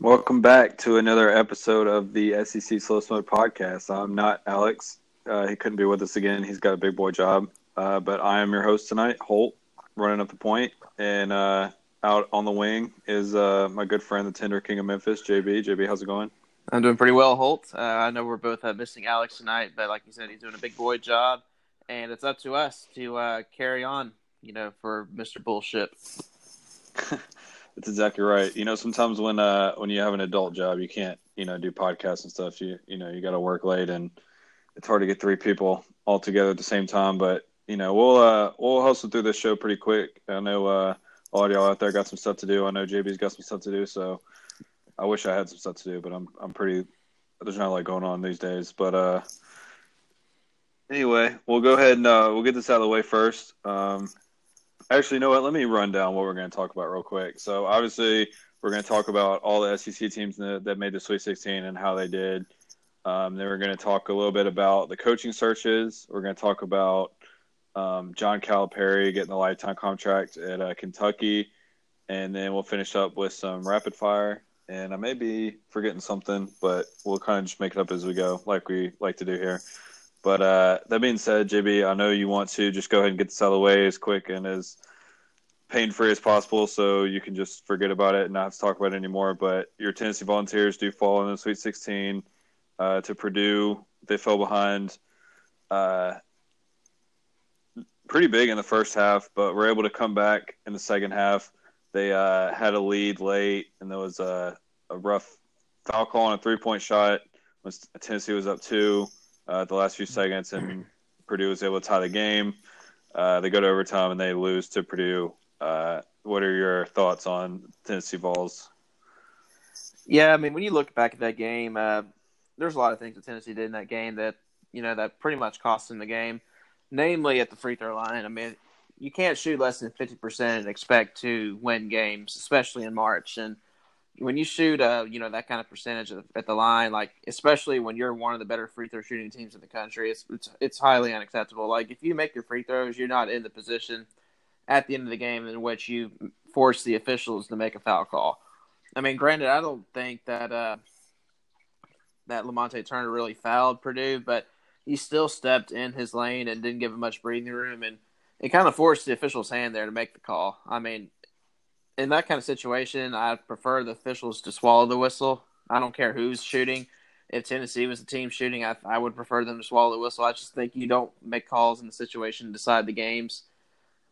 Welcome back to another episode of the SEC Slow Smoke Podcast. I'm not Alex. Uh, he couldn't be with us again. He's got a big boy job. Uh, but I am your host tonight, Holt, running up the point. And uh, out on the wing is uh, my good friend, the Tender King of Memphis, JB. JB, how's it going? I'm doing pretty well, Holt. Uh, I know we're both uh, missing Alex tonight, but like you said, he's doing a big boy job. And it's up to us to carry on, you know, for Mr. Bullshit. That's exactly right. You know, sometimes when uh when you have an adult job, you can't you know do podcasts and stuff. You you know you got to work late, and it's hard to get three people all together at the same time. But you know we'll uh we'll hustle through this show pretty quick. I know uh all y'all out there got some stuff to do. I know JB's got some stuff to do. So I wish I had some stuff to do, but I'm I'm pretty there's not a lot going on these days. But uh anyway, we'll go ahead and uh, we'll get this out of the way first. Um, Actually, you know what? Let me run down what we're going to talk about real quick. So, obviously, we're going to talk about all the SEC teams that made the Sweet 16 and how they did. Um, then we're going to talk a little bit about the coaching searches. We're going to talk about um, John Calipari getting the lifetime contract at uh, Kentucky, and then we'll finish up with some rapid fire. And I may be forgetting something, but we'll kind of just make it up as we go, like we like to do here. But uh, that being said, JB, I know you want to just go ahead and get this out of the way as quick and as pain free as possible so you can just forget about it and not have to talk about it anymore. But your Tennessee Volunteers do fall in the Sweet 16 uh, to Purdue. They fell behind uh, pretty big in the first half, but were able to come back in the second half. They uh, had a lead late, and there was a, a rough foul call on a three point shot. When Tennessee was up two uh, the last few seconds, and Purdue was able to tie the game. Uh, they go to overtime and they lose to Purdue. Uh, what are your thoughts on Tennessee Vols? Yeah, I mean, when you look back at that game, uh, there's a lot of things that Tennessee did in that game that you know that pretty much cost them the game. Namely, at the free throw line. I mean, you can't shoot less than fifty percent and expect to win games, especially in March. And when you shoot uh you know that kind of percentage at the line like especially when you're one of the better free throw shooting teams in the country it's it's, it's highly unacceptable. Like if you make your free throws you're not in the position at the end of the game in which you force the officials to make a foul call. I mean granted i don't think that uh that lamonte turner really fouled purdue but he still stepped in his lane and didn't give him much breathing room and it kind of forced the official's hand there to make the call. I mean in that kind of situation, I prefer the officials to swallow the whistle. I don't care who's shooting. If Tennessee was the team shooting, I, I would prefer them to swallow the whistle. I just think you don't make calls in the situation to decide the games.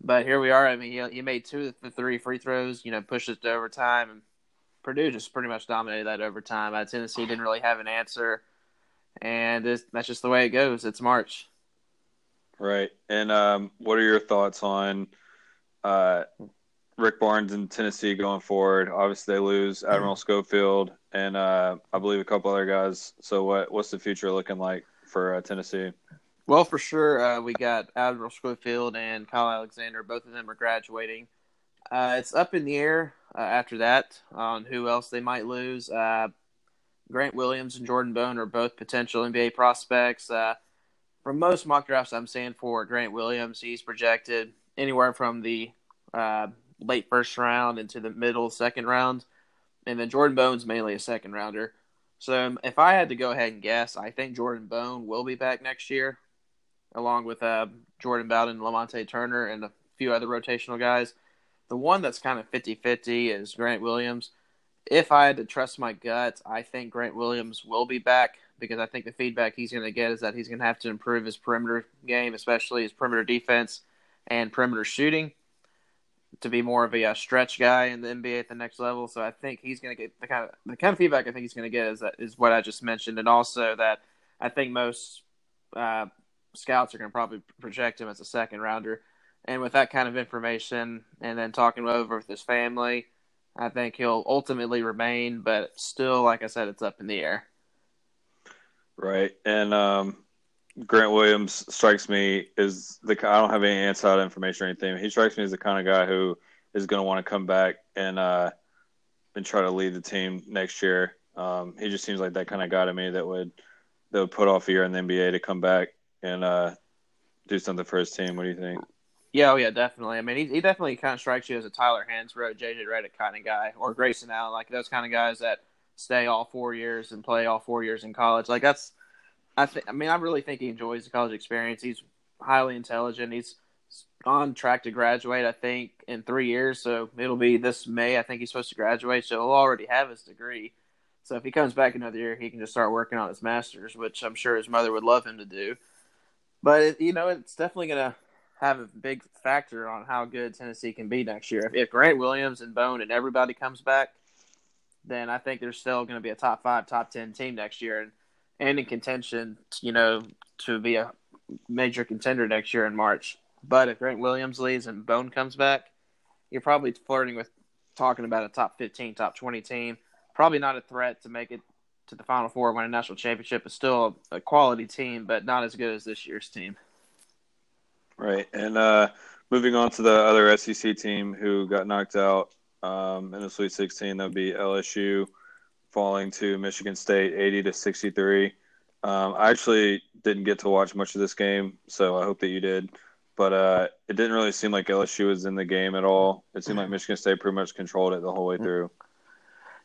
But here we are. I mean, he, he made two of the three free throws, you know, pushed it to overtime. And Purdue just pretty much dominated that overtime. Uh, Tennessee didn't really have an answer. And that's just the way it goes. It's March. Right. And um, what are your thoughts on uh, Rick Barnes in Tennessee going forward. Obviously, they lose mm-hmm. Admiral Schofield and uh, I believe a couple other guys. So, what what's the future looking like for uh, Tennessee? Well, for sure, uh, we got Admiral Schofield and Kyle Alexander. Both of them are graduating. Uh, it's up in the air uh, after that on who else they might lose. Uh, Grant Williams and Jordan Bone are both potential NBA prospects. from most mock drafts I'm seeing for Grant Williams, he's projected anywhere from the late first round into the middle second round, and then Jordan Bone's mainly a second rounder. So um, if I had to go ahead and guess, I think Jordan Bone will be back next year, along with uh, Jordan Bowden, Lamonte Turner, and a few other rotational guys. The one that's kind of 50 50 is Grant Williams. if I had to trust my gut, I think Grant Williams will be back because I think the feedback he's going to get is that he's going to have to improve his perimeter game, especially his perimeter defense and perimeter shooting, to be more of a, a stretch guy in the NBA at the next level. So I think he's going to get the kind of the kind of feedback I think he's going to get is that is what I just mentioned, and also that I think most uh, scouts are going to probably project him as a second rounder. And with that kind of information, and then talking over with his family, I think he'll ultimately remain. But still, like I said, it's up in the air. Right, and um, Grant Williams strikes me as the I don't have any inside information or anything. He strikes me as the kind of guy who is going to want to come back and uh, and try to lead the team next year. Um, he just seems like that kind of guy to me that would that would put off a year in the NBA to come back and uh, do something for his team. What do you think? Yeah, oh yeah, definitely. I mean, he, he definitely kind of strikes you as a Tyler Hansbrough, JJ Redick kind of guy, or Grayson Allen, like those kind of guys that stay all four years and play all four years in college. Like that's, I. I mean, I really think he enjoys the college experience. He's highly intelligent. He's on track to graduate. I think in three years, so it'll be this May. I think he's supposed to graduate, so he'll already have his degree. So if he comes back another year, he can just start working on his masters, which I'm sure his mother would love him to do. But it, you know, it's definitely going to have a big factor on how good Tennessee can be next year. If, if Grant Williams and Bone and everybody comes back, then I think they're still going to be a top five, top ten team next year, and and in contention, you know, to be a major contender next year in March. But if Grant Williams leaves and Bone comes back, you're probably flirting with talking about a top 15, top 20 team. Probably not a threat to make it to the Final Four, win a national championship. It's still a quality team, but not as good as this year's team. Right, and uh, moving on to the other SEC team who got knocked out um, in the Sweet 16. That would be LSU falling to Michigan State 80 to 63. Um, I actually didn't get to watch much of this game, so I hope that you did. But uh, it didn't really seem like LSU was in the game at all. It seemed like Michigan State pretty much controlled it the whole way through.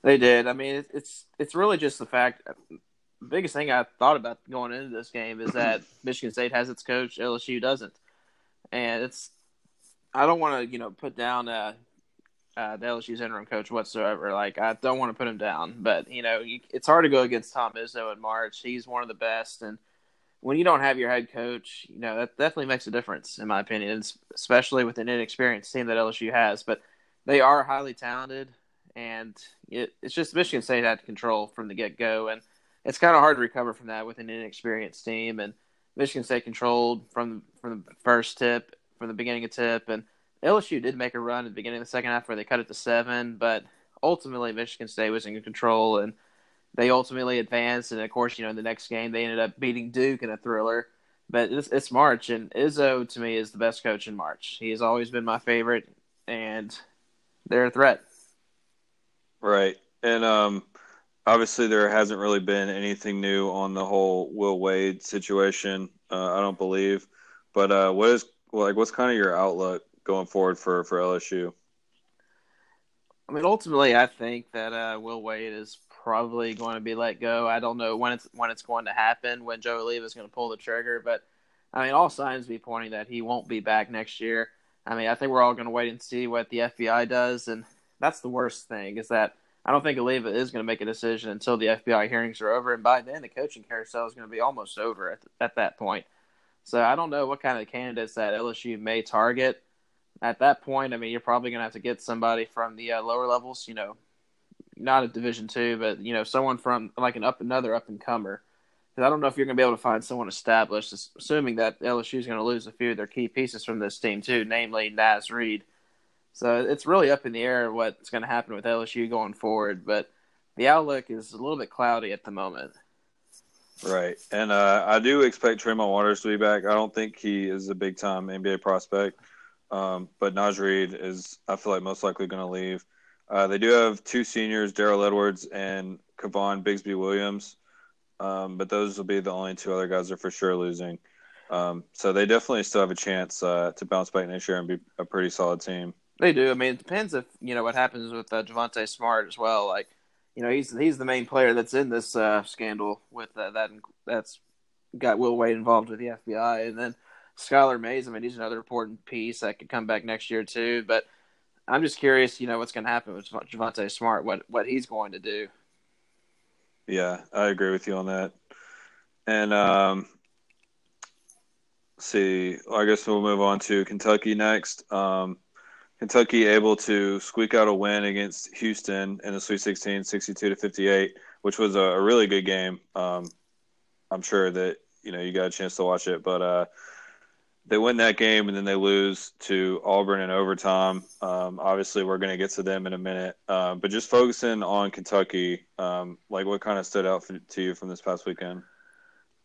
They did. I mean, it's it's really just the fact. The biggest thing I thought about going into this game is that Michigan State has its coach, LSU doesn't, and it's. I don't want to, you know, put down uh, uh, the LSU's interim coach whatsoever. Like I don't want to put him down, but you know you, it's hard to go against Tom Izzo in March. He's one of the best, and when you don't have your head coach, you know that definitely makes a difference, in my opinion, especially with an inexperienced team that LSU has. But they are highly talented, and it, it's just Michigan State had control from the get go, and it's kind of hard to recover from that with an inexperienced team. And Michigan State controlled from from the first tip, from the beginning of tip, and LSU did make a run at the beginning of the second half where they cut it to seven, but ultimately Michigan State was in control and they ultimately advanced. And of course, you know, in the next game they ended up beating Duke in a thriller. But it's, it's March, and Izzo to me is the best coach in March. He has always been my favorite, and they're a threat. Right, and um, obviously there hasn't really been anything new on the whole Will Wade situation. Uh, I don't believe, but uh, what is like what's kind of your outlook going forward for for LSU? I mean, ultimately, I think that uh, Will Wade is probably going to be let go. I don't know when it's when it's going to happen, when Joe Alleva is going to pull the trigger, but I mean, all signs be pointing that he won't be back next year. I mean, I think we're all going to wait and see what the FBI does, and that's the worst thing is that I don't think Alleva is going to make a decision until the FBI hearings are over, and by then the coaching carousel is going to be almost over at, at that point. So I don't know what kind of candidates that LSU may target at that point, I mean, you're probably going to have to get somebody from the uh, lower levels, you know, not a Division two, but you know, someone from like an up another up and comer. Because I don't know if you're going to be able to find someone established, assuming that LSU is going to lose a few of their key pieces from this team too, namely Naz Reid. So it's really up in the air what's going to happen with LSU going forward, but the outlook is a little bit cloudy at the moment. Right, and uh, I do expect Tremont Waters to be back. I don't think he is a big time NBA prospect. Um, but Naz Reid is, I feel like, most likely going to leave. Uh, they do have two seniors, Daryl Edwards and Kevon Bigsby Williams, um, but those will be the only two other guys that are for sure losing. Um, so they definitely still have a chance uh, to bounce back next year and be a pretty solid team. They do. I mean, it depends if you know what happens with uh, Javonte Smart as well. Like, you know, he's he's the main player that's in this uh, scandal with uh, that that's got Will Wade involved with the FBI, and then Skylar Mays, I mean, he's another important piece that could come back next year too. But I'm just curious, you know, what's going to happen with Javonte Smart, what what he's going to do. Yeah, I agree with you on that. And um, see, I guess we'll move on to Kentucky next. Um, Kentucky able to squeak out a win against Houston in the Sweet 16, 62 to 58, which was a, a really good game. Um, I'm sure that you know you got a chance to watch it, but uh, they win that game and then they lose to Auburn in overtime. Um, obviously, we're going to get to them in a minute, um, but just focusing on Kentucky, um, like what kind of stood out for, to you from this past weekend?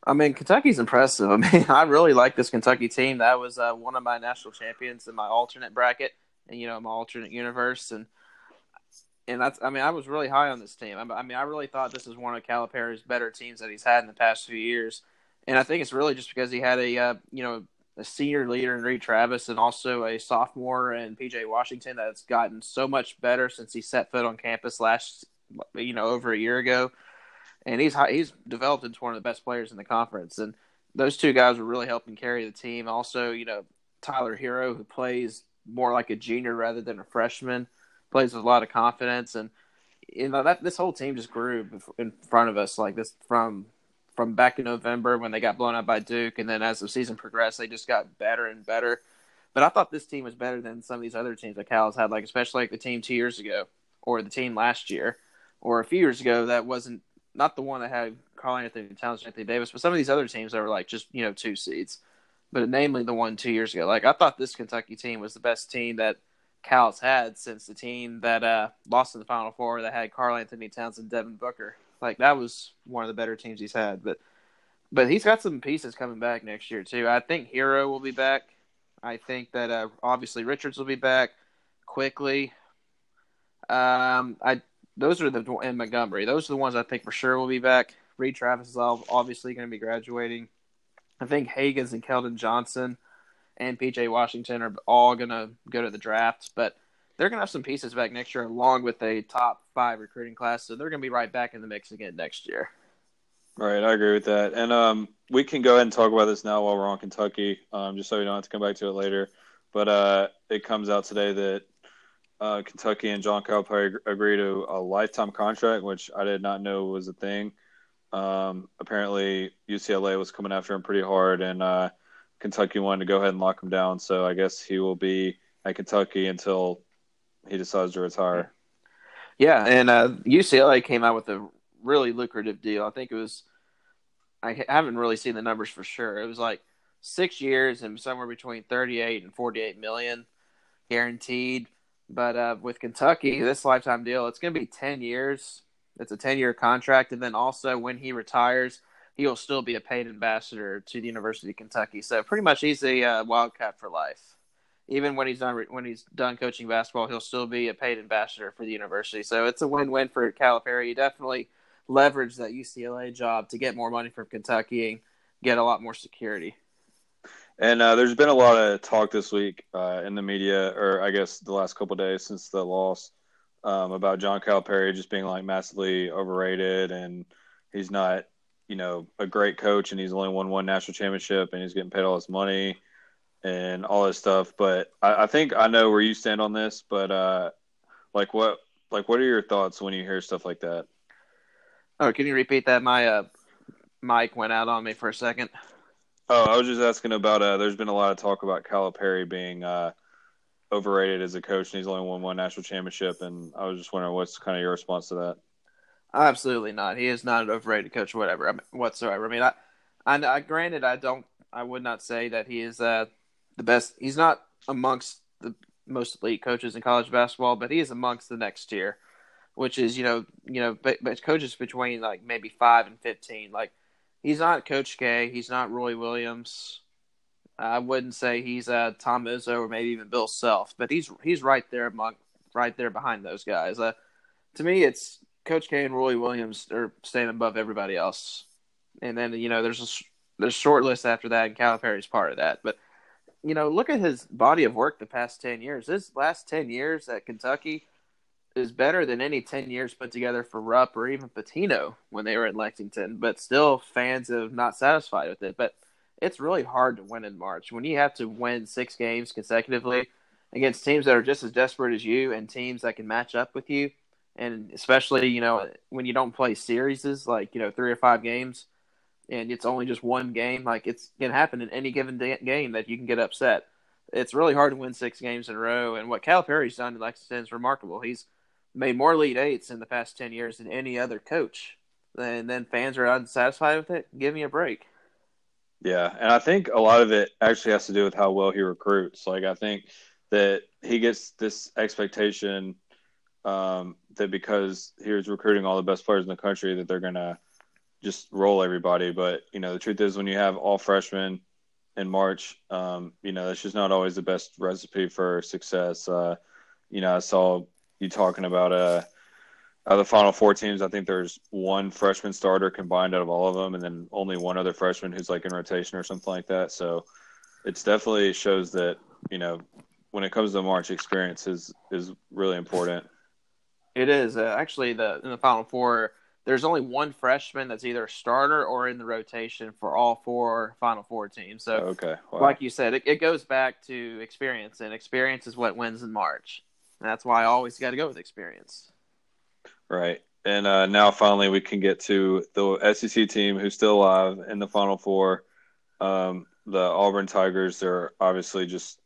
I mean, Kentucky's impressive. I mean, I really like this Kentucky team. That was uh, one of my national champions in my alternate bracket, and you know, my alternate universe, and and that's. I mean, I was really high on this team. I, mean, I really thought this was one of Calipari's better teams that he's had in the past few years, and I think it's really just because he had a uh, you know a senior leader in Reid Travis and also a sophomore in PJ Washington that's gotten so much better since he set foot on campus last, you know, over a year ago. And he's he's developed into one of the best players in the conference. And those two guys were really helping carry the team. Also, you know, Tyler Herro, who plays more like a junior rather than a freshman, plays with a lot of confidence. And, you know, that this whole team just grew in front of us like this from from back in November when they got blown out by Duke, and then as the season progressed, they just got better and better. But I thought this team was better than some of these other teams that Cal's had, like especially like the team two years ago, or the team last year, or a few years ago that wasn't not the one that had Karl-Anthony Towns, and Anthony Davis, but some of these other teams that were like just you know two seeds. But namely the one two years ago, like I thought this Kentucky team was the best team that Cal's had since the team that uh, lost in the Final Four that had Karl-Anthony Towns and Devin Booker. Like that was one of the better teams he's had. But but he's got some pieces coming back next year too. I think Herro will be back. I think that uh, obviously Richards will be back Quickley. Um, I those are the in Montgomery. Those are the ones I think for sure will be back. Reid Travis is obviously going to be graduating. I think Hagans and Keldon Johnson and PJ Washington are all going to go to the draft, but they're going to have some pieces back next year, along with a top five recruiting class. So they're going to be right back in the mix again next year. Right, I agree with that. And um, we can go ahead and talk about this now while we're on Kentucky, um, just so we don't have to come back to it later. But uh, it comes out today that uh, Kentucky and John Calipari agree to a lifetime contract, which I did not know was a thing. Um, apparently, UCLA was coming after him pretty hard, and uh, Kentucky wanted to go ahead and lock him down. So I guess he will be at Kentucky until he decides to retire. Yeah, and uh, UCLA came out with a really lucrative deal. I think it was. I haven't really seen the numbers for sure. It was like six years and somewhere between thirty-eight and forty-eight million guaranteed. But uh, with Kentucky, this lifetime deal, it's going to be ten years. It's a ten-year contract, and then also when he retires, he'll still be a paid ambassador to the University of Kentucky. So pretty much, he's a uh, Wildcat for life even when he's done when he's done coaching basketball, he'll still be a paid ambassador for the university. So it's a win-win for Calipari. You definitely leverage that UCLA job to get more money from Kentucky and get a lot more security. And uh, there's been a lot of talk this week uh, in the media, or I guess the last couple days since the loss, um, about John Calipari just being like massively overrated, and he's not, you know, a great coach, and he's only won one national championship, and he's getting paid all this money and all this stuff. But I, I, think I know where you stand on this. But uh, like what like what are your thoughts when you hear stuff like that? Oh, can you repeat that? My uh, mic went out on me for a second. Oh, I was just asking about. Uh, there's been a lot of talk about Calipari being uh, overrated as a coach, and he's only won one national championship. And I was just wondering, what's kind of your response to that? Absolutely not. He is not an overrated coach, whatever I mean, whatsoever. I mean, I, I, I, granted, I don't, I would not say that he is uh, the best. He's not amongst the most elite coaches in college basketball, but he is amongst the next tier, which is you know you know but, but coaches between like maybe five and fifteen. Like he's not Coach K, he's not Roy Williams. I wouldn't say he's uh, Tom Izzo or maybe even Bill Self, but he's he's right there among right there behind those guys. Uh, to me, it's Coach K and Roy Williams are staying above everybody else, and then you know there's a there's short list after that, and Calipari's part of that, but you know, look at his body of work the past 10 years. His last 10 years at Kentucky is better than any 10 years put together for Rupp or even Pitino when they were at Lexington, but still fans have not satisfied with it. But it's really hard to win in March. When you have to win six games consecutively against teams that are just as desperate as you and teams that can match up with you. And especially, you know, when you don't play series, like, you know, three or five games and it's only just one game, like it's to happen in any given game that you can get upset. It's really hard to win six games in a row. And what Calipari's done in Lexington is remarkable. He's made more Elite Eights in the past 10 years than any other coach. And then fans are unsatisfied with it. Give me a break. Yeah, and I think a lot of it actually has to do with how well he recruits. Like I think that he gets this expectation um, that because he was recruiting all the best players in the country that they're gonna just roll everybody. But you know, the truth is when you have all freshmen in March, um, you know, that's just not always the best recipe for success. Uh, you know, I saw you talking about uh out of the final four teams, I think there's one freshman starter combined out of all of them, and then only one other freshman who's like in rotation or something like that. So it's definitely shows that you know when it comes to March, experience is is really important. It is uh, actually the in the final four. There's only one freshman that's either a starter or in the rotation for all four Final Four teams. So, okay, wow. like you said, it, it goes back to experience, and experience is what wins in March. And that's why I always got to go with experience. Right. And uh, now finally we can get to the SEC team who's still alive in the Final Four. Um, the Auburn Tigers, they're obviously just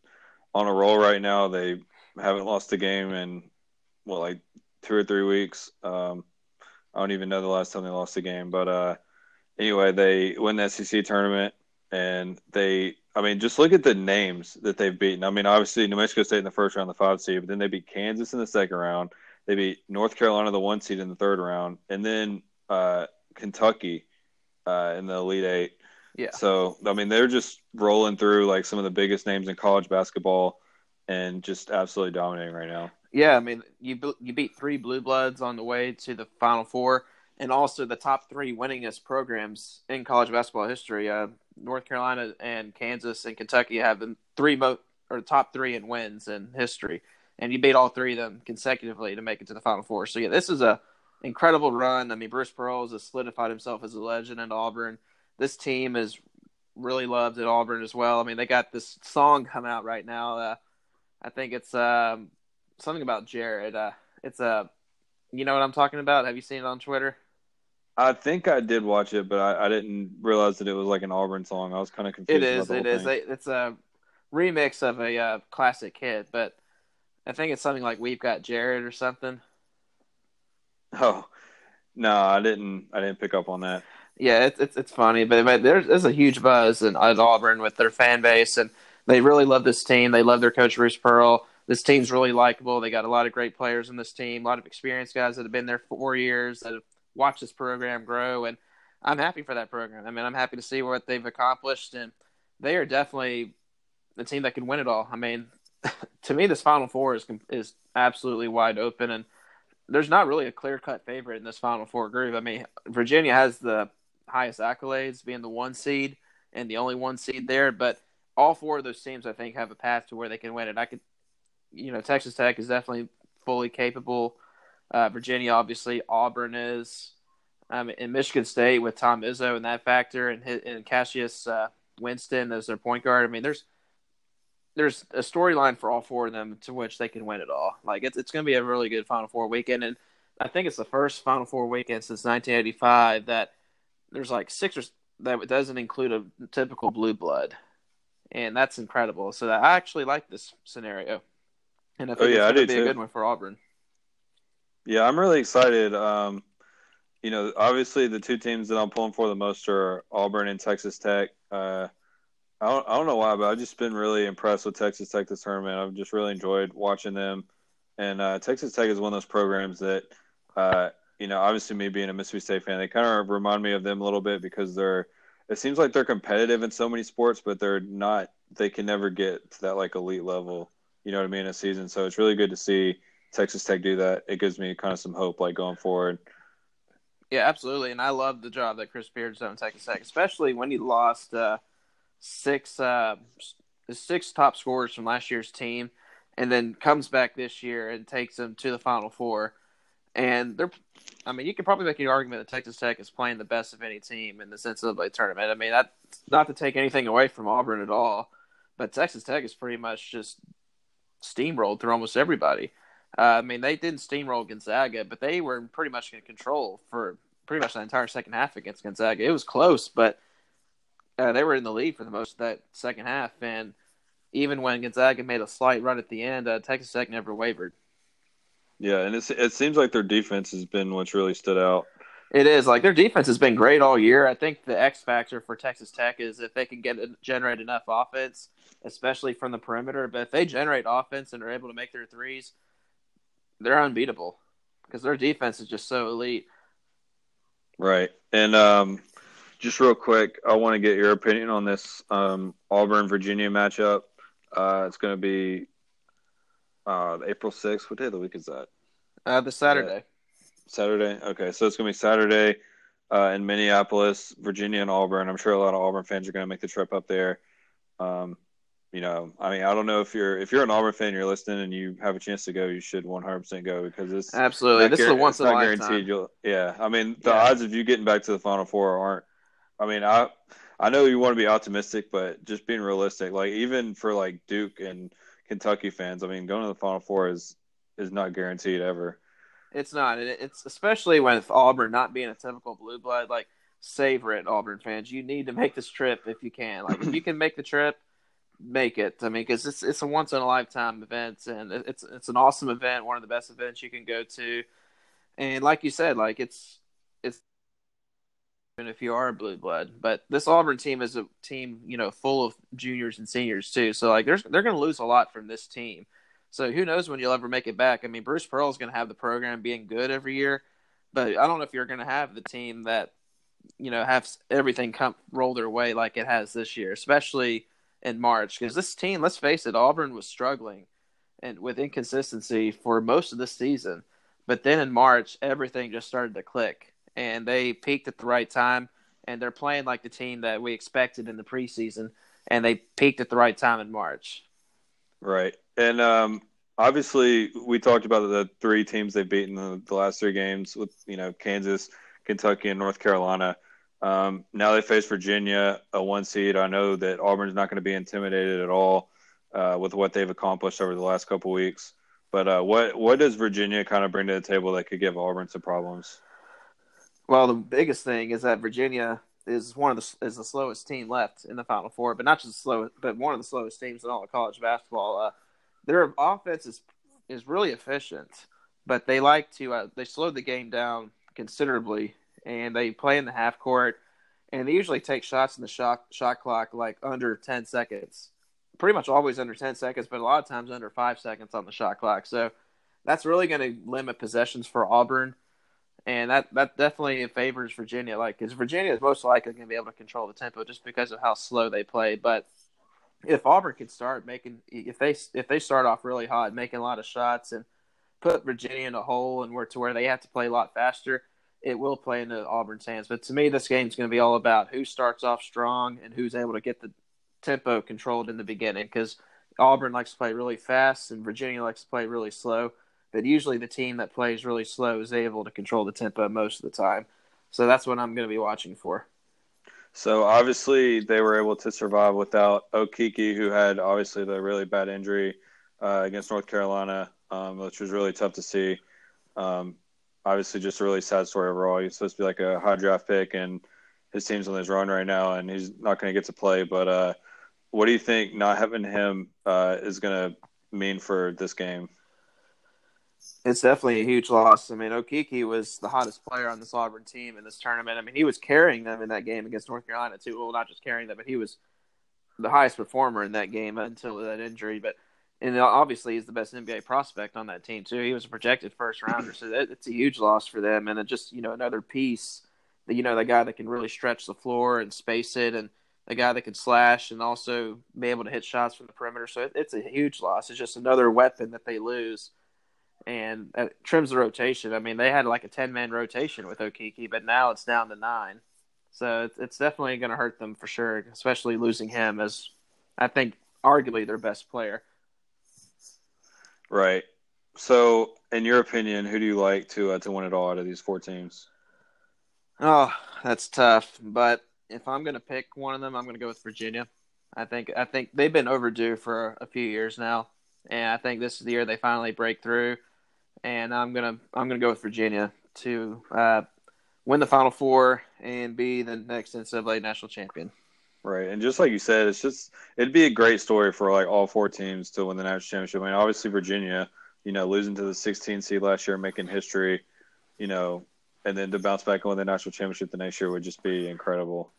on a roll right now. They haven't lost a game in, well, like two or three weeks. Um, I don't even know the last time they lost a game. But uh, anyway, they win the SEC tournament. And they, I mean, just look at the names that they've beaten. I mean, obviously, New Mexico State in the first round, the five seed, but then they beat Kansas in the second round. They beat North Carolina, the one seed in the third round, and then uh, Kentucky uh, in the Elite Eight. Yeah. So I mean, they're just rolling through like some of the biggest names in college basketball, and just absolutely dominating right now. Yeah, I mean, you you beat three blue bloods on the way to the Final Four, and also the top three winningest programs in college basketball history. Uh, North Carolina and Kansas and Kentucky have the three mo- or top three in wins in history and you beat all three of them consecutively to make it to the Final Four. So yeah, this is a incredible run. I mean, Bruce Pearl has solidified himself as a legend at Auburn. This team is really loved at Auburn as well. I mean, they got this song come out right now. Uh, I think it's um, something about Jared. Uh, it's a, you know what I'm talking about? Have you seen it on Twitter? I think I did watch it, but I, I didn't realize that it was like an Auburn song. I was kind of confused. It is. It is. It's a remix of a uh, classic hit, but I think it's something like we've got Jared or something. Oh, no, I didn't. I didn't pick up on that. Yeah, it's it's, it's funny, but, but there's there's a huge buzz in, at Auburn with their fan base, and they really love this team. They love their coach Bruce Pearl. This team's really likable. They got a lot of great players in this team, a lot of experienced guys that have been there four years that have watched this program grow, and I'm happy for that program. I mean, I'm happy to see what they've accomplished, and they are definitely the team that can win it all. I mean, to me, this Final Four is is absolutely wide open, and there's not really a clear cut favorite in this Final Four group. I mean, Virginia has the highest accolades, being the one seed and the only one seed there, but all four of those teams, I think, have a path to where they can win it. I could, you know, Texas Tech is definitely fully capable. Uh, Virginia, obviously, Auburn is, um, in Michigan State with Tom Izzo and that factor, and and Cassius uh, Winston as their point guard. I mean, there's there's a storyline for all four of them to which they can win it all. Like it's it's going to be a really good Final Four weekend, and I think it's the first Final Four weekend since 1985 that there's like six or that doesn't include a typical blue blood, and that's incredible. So I actually like this scenario, and I think oh, yeah, it's going to be too. a good one for Auburn. Yeah, I'm really excited. Um, you know, obviously the two teams that I'm pulling for the most are Auburn and Texas Tech. Uh, I don't, I don't know why, but I've just been really impressed with Texas Tech this tournament. I've just really enjoyed watching them. And uh, Texas Tech is one of those programs that, uh, you know, obviously me being a Mississippi State fan, they kind of remind me of them a little bit because they're, it seems like they're competitive in so many sports, but they're not, they can never get to that like elite level, you know what I mean, a season. So it's really good to see Texas Tech do that. It gives me kind of some hope like going forward. Yeah, absolutely. And I love the job that Chris Beard's done in Texas Tech, especially when he lost, uh, six uh, six top scorers from last year's team, and then comes back this year and takes them to the Final Four. And they're, I mean, you could probably make an argument that Texas Tech is playing the best of any team in the NCAA tournament. I mean, that's not to take anything away from Auburn at all, but Texas Tech is pretty much just steamrolled through almost everybody. Uh, I mean, they didn't steamroll Gonzaga, but they were pretty much in control for pretty much the entire second half against Gonzaga. It was close, but uh, they were in the lead for the most of that second half. And even when Gonzaga made a slight run at the end, uh, Texas Tech never wavered. Yeah, and it seems like their defense has been what's really stood out. It is like their defense has been great all year. I think the X factor for Texas Tech is if they can get generate enough offense, especially from the perimeter. But if they generate offense and are able to make their threes, they're unbeatable because their defense is just so elite. Right, and um, just real quick, I want to get your opinion on this um, Auburn Virginia matchup. Uh, it's going to be uh, April sixth. What day of the week is that? Uh, the Saturday. Saturday. Okay, so it's going to be Saturday uh, in Minneapolis, Virginia, and Auburn. I'm sure a lot of Auburn fans are going to make the trip up there. Um, you know, I mean, I don't know if you're if you're an Auburn fan, you're listening, and you have a chance to go, you should 100 percent go because it's absolutely this is a once in a lifetime. You'll, yeah, I mean, the yeah. odds of you getting back to the Final Four aren't. I mean, I I know you want to be optimistic, but just being realistic, like even for like Duke and Kentucky fans, I mean, going to the Final Four is is not guaranteed ever. It's not, and it's especially with Auburn not being a typical blue blood. Like, savor it, Auburn fans. You need to make this trip if you can. Like, if you can make the trip make it. I mean, because it's it's a once in a lifetime event, and it's it's an awesome event, one of the best events you can go to. And like you said, like it's it's even if you are a blue blood, but this Auburn team is a team you know full of juniors and seniors too. So like there's they're going to lose a lot from this team. So who knows when you'll ever make it back? I mean, Bruce Pearl is going to have the program being good every year, but I don't know if you're going to have the team that you know have everything come roll their way like it has this year, especially in March because this team, let's face it, Auburn was struggling and with inconsistency for most of the season. But then in March, everything just started to click, and they peaked at the right time, and they're playing like the team that we expected in the preseason, and they peaked at the right time in March. Right, and um, obviously we talked about the three teams they've beaten the, the last three games with you know Kansas, Kentucky, and North Carolina. Um, now they face Virginia, a one seed. I know that Auburn's not going to be intimidated at all uh, with what they've accomplished over the last couple weeks. But uh, what what does Virginia kind of bring to the table that could give Auburn some problems? Well, the biggest thing is that Virginia is one of the is the slowest team left in the Final Four, but not just slow, but one of the slowest teams in all of college basketball. Uh, their offense is is really efficient, but they like to uh, they slow the game down considerably and they play in the half court, and they usually take shots in the shot shot clock like under ten seconds, pretty much always under ten seconds, but a lot of times under five seconds on the shot clock. So that's really going to limit possessions for Auburn, and that that definitely favors Virginia. Like, because Virginia is most likely going to be able to control the tempo just because of how slow they play, but if Auburn can start making if they if they start off really hot, making a lot of shots and put Virginia in a hole and where to where they have to play a lot faster, it will play into Auburn's hands. But to me, this game is going to be all about who starts off strong and who's able to get the tempo controlled in the beginning. Because Auburn likes to play really fast and Virginia likes to play really slow. But usually, the team that plays really slow is able to control the tempo most of the time. So that's what I'm going to be watching for. So obviously, they were able to survive without Okeke, who had obviously the really bad injury uh, against North Carolina, um, which was really tough to see. Um, obviously just a really sad story overall. He's supposed to be like a high draft pick, and his team's on his run right now, and he's not going to get to play. But uh, what do you think not having him uh, is going to mean for this game? It's definitely a huge loss. I mean, Okeke was the hottest player on this Auburn team in this tournament. I mean, he was carrying them in that game against North Carolina too. Well, not just carrying them, but he was the highest performer in that game until that injury. But and obviously he's the best NBA prospect on that team too. He was a projected first rounder, so that, it's a huge loss for them. And then just you know another piece, that you know the guy that can really stretch the floor and space it, and the guy that can slash and also be able to hit shots from the perimeter. So it, it's a huge loss. It's just another weapon that they lose, and it trims the rotation. I mean, they had like a ten man rotation with Okeke, but now it's down to nine. So it's, it's definitely going to hurt them for sure, especially losing him as I think arguably their best player. Right. So, in your opinion, who do you like to uh, to win it all out of these four teams? Oh, that's tough. But if I'm going to pick one of them, I'm going to go with Virginia. I think I think they've been overdue for a few years now. and I think this is the year they finally break through. And I'm gonna I'm gonna go with Virginia to uh, win the Final Four and be the next NCAA national champion. Right, and just like you said, it's just it'd be a great story for like all four teams to win the national championship. I mean, obviously Virginia, you know, losing to the 16 seed last year, making history, you know, and then to bounce back and win the national championship the next year would just be incredible.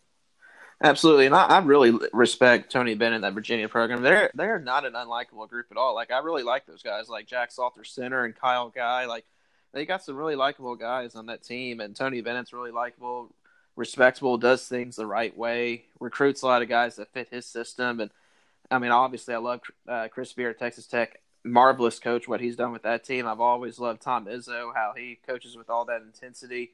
Absolutely, and I, I, really respect Tony Bennett that Virginia program. They're they're not an unlikable group at all. Like I really like those guys, like Jack Salter Center and Kyle Guy. Like they got some really likable guys on that team, and Tony Bennett's really likable respectable, does things the right way, recruits a lot of guys that fit his system. And I mean, obviously, I love uh, Chris Beard, Texas Tech. Marvelous coach, what he's done with that team. I've always loved Tom Izzo, how he coaches with all that intensity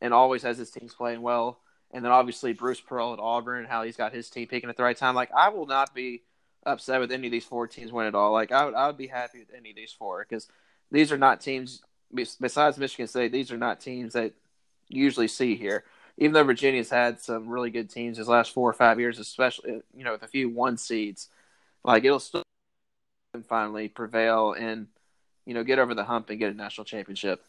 and always has his teams playing well. And then obviously Bruce Pearl at Auburn, how he's got his team picking at the right time. Like, I will not be upset with any of these four teams win at all. Like, I would, I would be happy with any of these four because these are not teams, besides Michigan State, these are not teams that usually see here even though Virginia's had some really good teams his last four or five years, especially you know with a few one seeds, like it'll still finally prevail and you know get over the hump and get a national championship.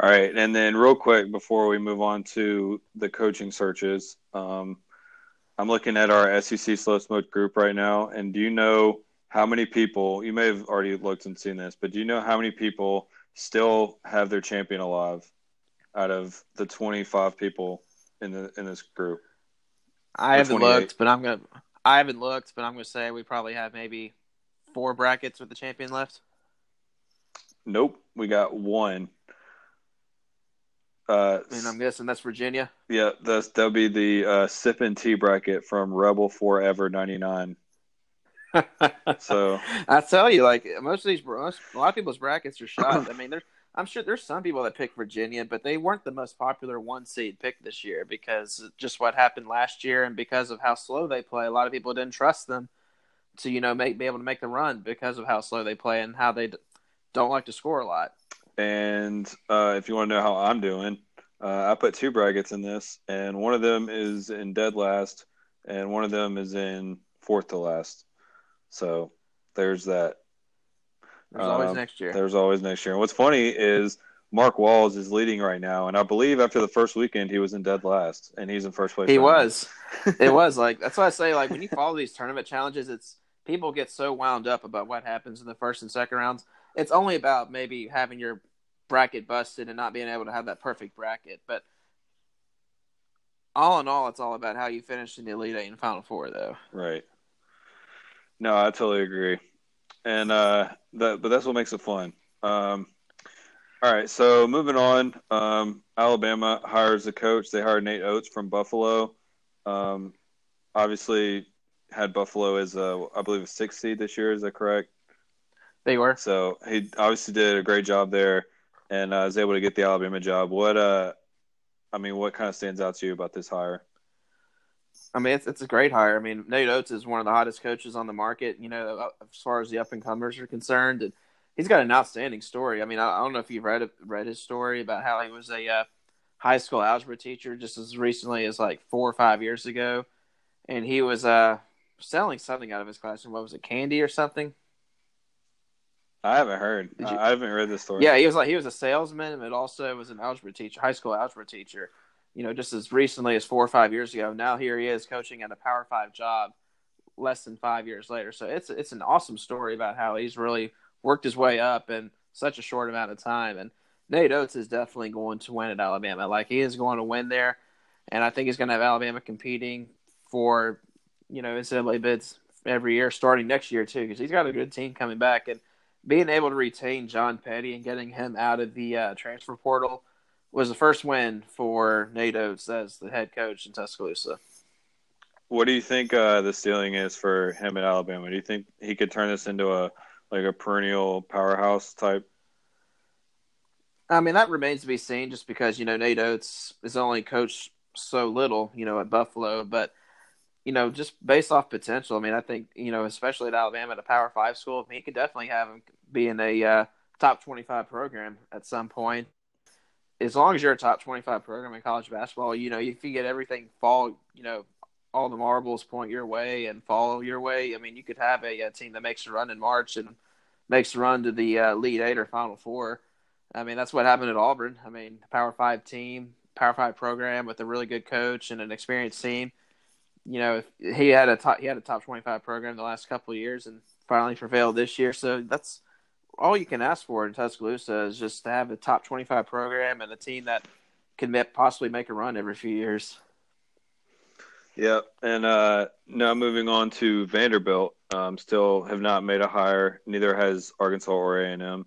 All right, and then real quick before we move on to the coaching searches, um, I'm looking at our SEC Slow Smoke group right now, and do you know how many people? You may have already looked and seen this, but do you know how many people still have their champion alive? out of the 25 people in the in this group. I haven't looked, but I'm gonna. I haven't looked, but I'm gonna say we probably have maybe four brackets with the champion left. Nope, we got one. Uh, and I'm guessing that's Virginia. Yeah, that's that'll be the uh, sip and tea bracket from Rebel Forever '99. so I tell you, like most of these, most, a lot of people's brackets are shot. I mean, there's I'm sure there's some people that pick Virginia, but they weren't the most popular one seed pick this year because just what happened last year and because of how slow they play. A lot of people didn't trust them to you know make be able to make the run because of how slow they play and how they don't like to score a lot. And uh, if you want to know how I'm doing, uh, I put two brackets in this, and one of them is in dead last, and one of them is in fourth to last. So there's that. There's um, always next year. There's always next year. And what's funny is Mark Walls is leading right now, and I believe after the first weekend he was in dead last, and he's in first place. He right was. it was like that's why I say like when you follow these tournament challenges, it's people get so wound up about what happens in the first and second rounds. It's only about maybe having your bracket busted and not being able to have that perfect bracket, but all in all, it's all about how you finish in the Elite Eight and Final Four, though. Right. No, I totally agree and uh, that but that's what makes it fun. Um, all right, so moving on. Um, Alabama hires a coach. They hired Nate Oats from Buffalo. Um, obviously, had Buffalo as a, I believe, a six seed this year. Is that correct? They were. So he obviously did a great job there, and uh, was able to get the Alabama job. What, uh, I mean, what kind of stands out to you about this hire? I mean, it's it's a great hire. I mean, Nate Oats is one of the hottest coaches on the market. You know, uh, as far as the up and comers are concerned, and he's got an outstanding story. I mean, I, I, don't know if you've read read his story about how he was a uh, high school algebra teacher just as recently as like four or five years ago, and he was uh, selling something out of his classroom. What was it, candy or something? I haven't heard. You... I haven't read the story. Yeah, he was like he was a salesman, but also was an algebra teacher, high school algebra teacher you know, just as recently as four or five years ago. Now here he is coaching at a Power Five job less than five years later. So it's it's an awesome story about how he's really worked his way up in such a short amount of time. And Nate Oats is definitely going to win at Alabama. Like he is going to win there, and I think he's going to have Alabama competing for you know NCAA bids every year, starting next year too, because he's got a good team coming back and being able to retain John Petty and getting him out of the uh, transfer portal was the first win for Nate Oats as the head coach in Tuscaloosa. What do you think uh, the ceiling is for him at Alabama? Do you think he could turn this into a like a perennial powerhouse type? I mean, that remains to be seen. Just because you know Nate Oats is only coached so little, you know, at Buffalo, but you know, just based off potential, I mean, I think you know, especially at Alabama, at a Power Five school, he could definitely have him be in a uh, top twenty-five program at some point as long as you're a top 25 program in college basketball, you know, if you get everything fall, you know, all the marbles point your way and follow your way. I mean, you could have a, a team that makes a run in March and makes a run to the uh, lead eight or Final Four. I mean, that's what happened at Auburn. I mean, Power Five team, Power Five program with a really good coach and an experienced team. You know, he had a top, he had a top twenty five program the last couple of years and finally prevailed this year. So that's all you can ask for in Tuscaloosa is just to have a top twenty five program and a team that can possibly make a run every few years. Yeah, and uh, now moving on to Vanderbilt, um, still have not made a hire. Neither has Arkansas or A and M.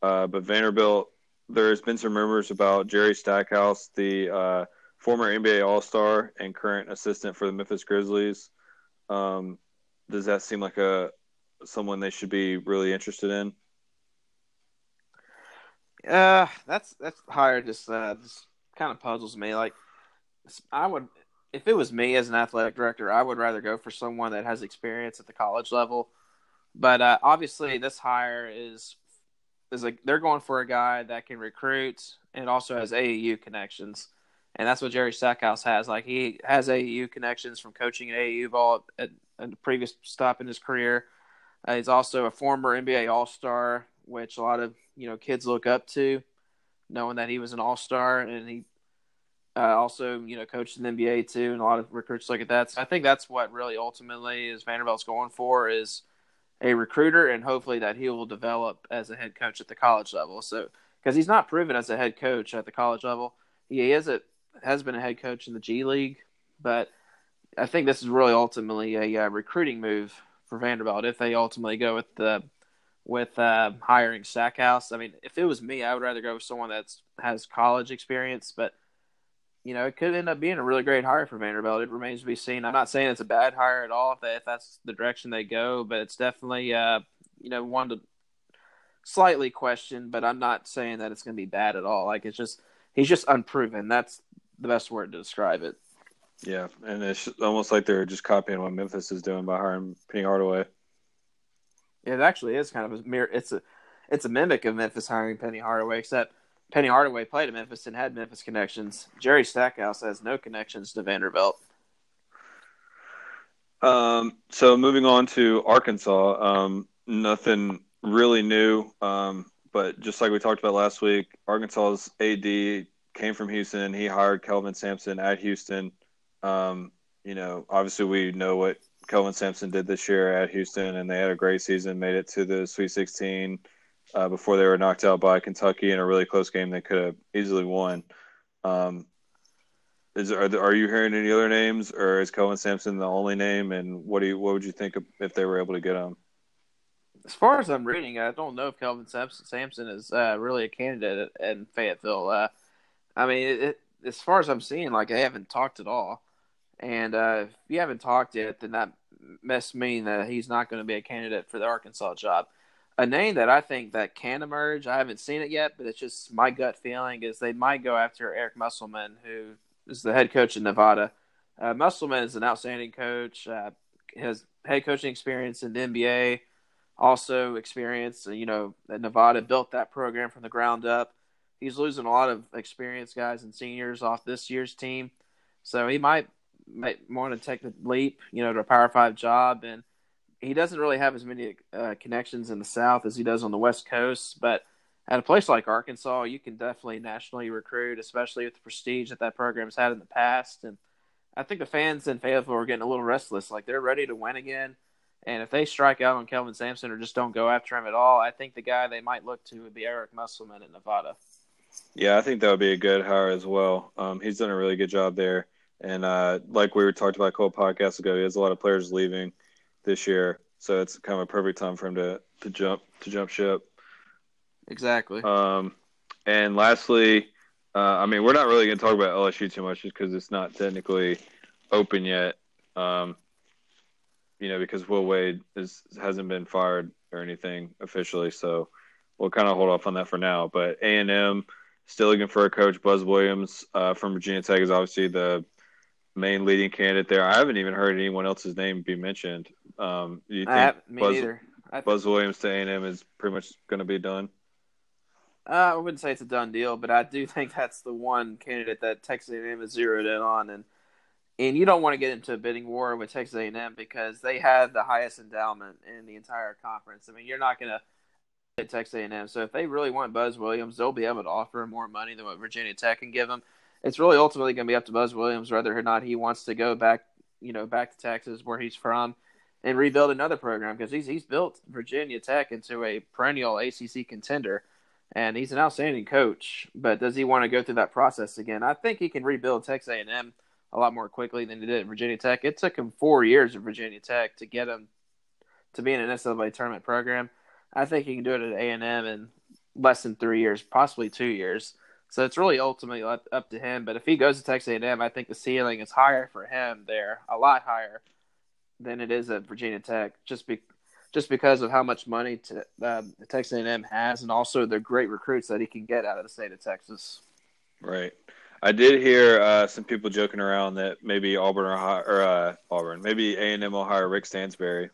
Uh, but Vanderbilt, there's been some rumors about Jerry Stackhouse, the uh, former NBA All Star and current assistant for the Memphis Grizzlies. Um, does that seem like a someone they should be really interested in? Uh, that's that's hire just uh, just kind of puzzles me. Like, I would if it was me as an athletic director, I would rather go for someone that has experience at the college level. But uh, obviously, this hire is is like they're going for a guy that can recruit and also has AAU connections, and that's what Jerry Stackhouse has. Like he has AAU connections from coaching at AAU ball at, at a previous stop in his career. Uh, he's also a former NBA All Star, which a lot of you know kids look up to, knowing that he was an All Star and he uh, also, you know, coached in the NBA too, and a lot of recruits look at that. So I think that's what really ultimately is Vanderbilt's going for is a recruiter, and hopefully that he will develop as a head coach at the college level. So because he's not proven as a head coach at the college level, he is a has been a head coach in the G League, but I think this is really ultimately a uh, recruiting move for Vanderbilt if they ultimately go with the with uh, hiring Stackhouse. I mean, if it was me, I would rather go with someone that has college experience, but you know, it could end up being a really great hire for Vanderbilt. It remains to be seen. I'm not saying it's a bad hire at all if, they, if that's the direction they go, but it's definitely, uh, you know, one to slightly question. But I'm not saying that it's going to be bad at all. Like it's just he's just unproven. That's the best word to describe it. Yeah, and it's almost like they're just copying what Memphis is doing by hiring Penny Hardaway. It actually is kind of a mirror. It's a it's a mimic of Memphis hiring Penny Hardaway, except Penny Hardaway played at Memphis and had Memphis connections. Jerry Stackhouse has no connections to Vanderbilt. Um, so moving on to Arkansas, um, nothing really new. Um, but just like we talked about last week, Arkansas's AD came from Houston. He hired Kelvin Sampson at Houston. Um, you know, obviously we know what Kelvin Sampson did this year at Houston, and they had a great season, made it to the Sweet 16 uh, before they were knocked out by Kentucky in a really close game they could have easily won. Um, is are, are you hearing any other names, or is Kelvin Sampson the only name? And what do you what would you think if they were able to get him? As far as I'm reading, I don't know if Kelvin Sampson, Sampson is uh, really a candidate in Fayetteville. Uh, I mean, it, it, as far as I'm seeing, like they haven't talked at all. And uh, if you haven't talked yet, then that must mean that he's not going to be a candidate for the Arkansas job a name that I think that can emerge. I haven't seen it yet, but it's just my gut feeling is they might go after Eric Musselman, who is the head coach in Nevada. Uh, Musselman is an outstanding coach. Uh, has head coaching experience in the NBA, also experience. You know, Nevada built that program from the ground up. He's losing a lot of experienced guys and seniors off this year's team, so he might might want to take the leap, you know, to a Power Five job and he doesn't really have as many uh, connections in the South as he does on the West Coast. But at a place like Arkansas, you can definitely nationally recruit, especially with the prestige that that program's had in the past. And I think the fans in Fayetteville are getting a little restless. Like they're ready to win again. And if they strike out on Kelvin Sampson or just don't go after him at all, I think the guy they might look to would be Eric Musselman in Nevada. Yeah, I think that would be a good hire as well. Um, he's done a really good job there. And uh, like we were talked about a couple podcasts ago, he has a lot of players leaving this year, so it's kind of a perfect time for him to to jump to jump ship. Exactly. Um, and lastly, uh, I mean, we're not really going to talk about LSU too much just because it's not technically open yet. Um, you know, because Will Wade is hasn't been fired or anything officially, so we'll kind of hold off on that for now. But A and M still looking for a coach. Buzz Williams uh, from Virginia Tech is obviously the main leading candidate there. I haven't even heard anyone else's name be mentioned. Um, you think I, me Buzz, neither. I, Buzz Williams to A&M is pretty much going to be done? Uh, I wouldn't say it's a done deal, but I do think that's the one candidate that Texas A&M is zeroed in on. And and you don't want to get into a bidding war with Texas A&M because they have the highest endowment in the entire conference. I mean, you're not going to get Texas A&M. So if they really want Buzz Williams, they'll be able to offer him more money than what Virginia Tech can give him. It's really ultimately going to be up to Buzz Williams whether or not he wants to go back, you know, back to Texas where he's from and rebuild another program because he's he's built Virginia Tech into a perennial ACC contender and he's an outstanding coach. But does he want to go through that process again? I think he can rebuild Texas A&M a lot more quickly than he did at Virginia Tech. It took him four years at Virginia Tech to get him to be in an NCAA tournament program. I think he can do it at A&M in less than three years, possibly two years. So it's really ultimately up, up to him. But if he goes to Texas A&M, I think the ceiling is higher for him there, a lot higher than it is at Virginia Tech, just be, just because of how much money to, uh, Texas A&M has, and also the great recruits that he can get out of the state of Texas. Right. I did hear uh, some people joking around that maybe Auburn or, or uh, Auburn, maybe A and M will hire Rick Stansbury.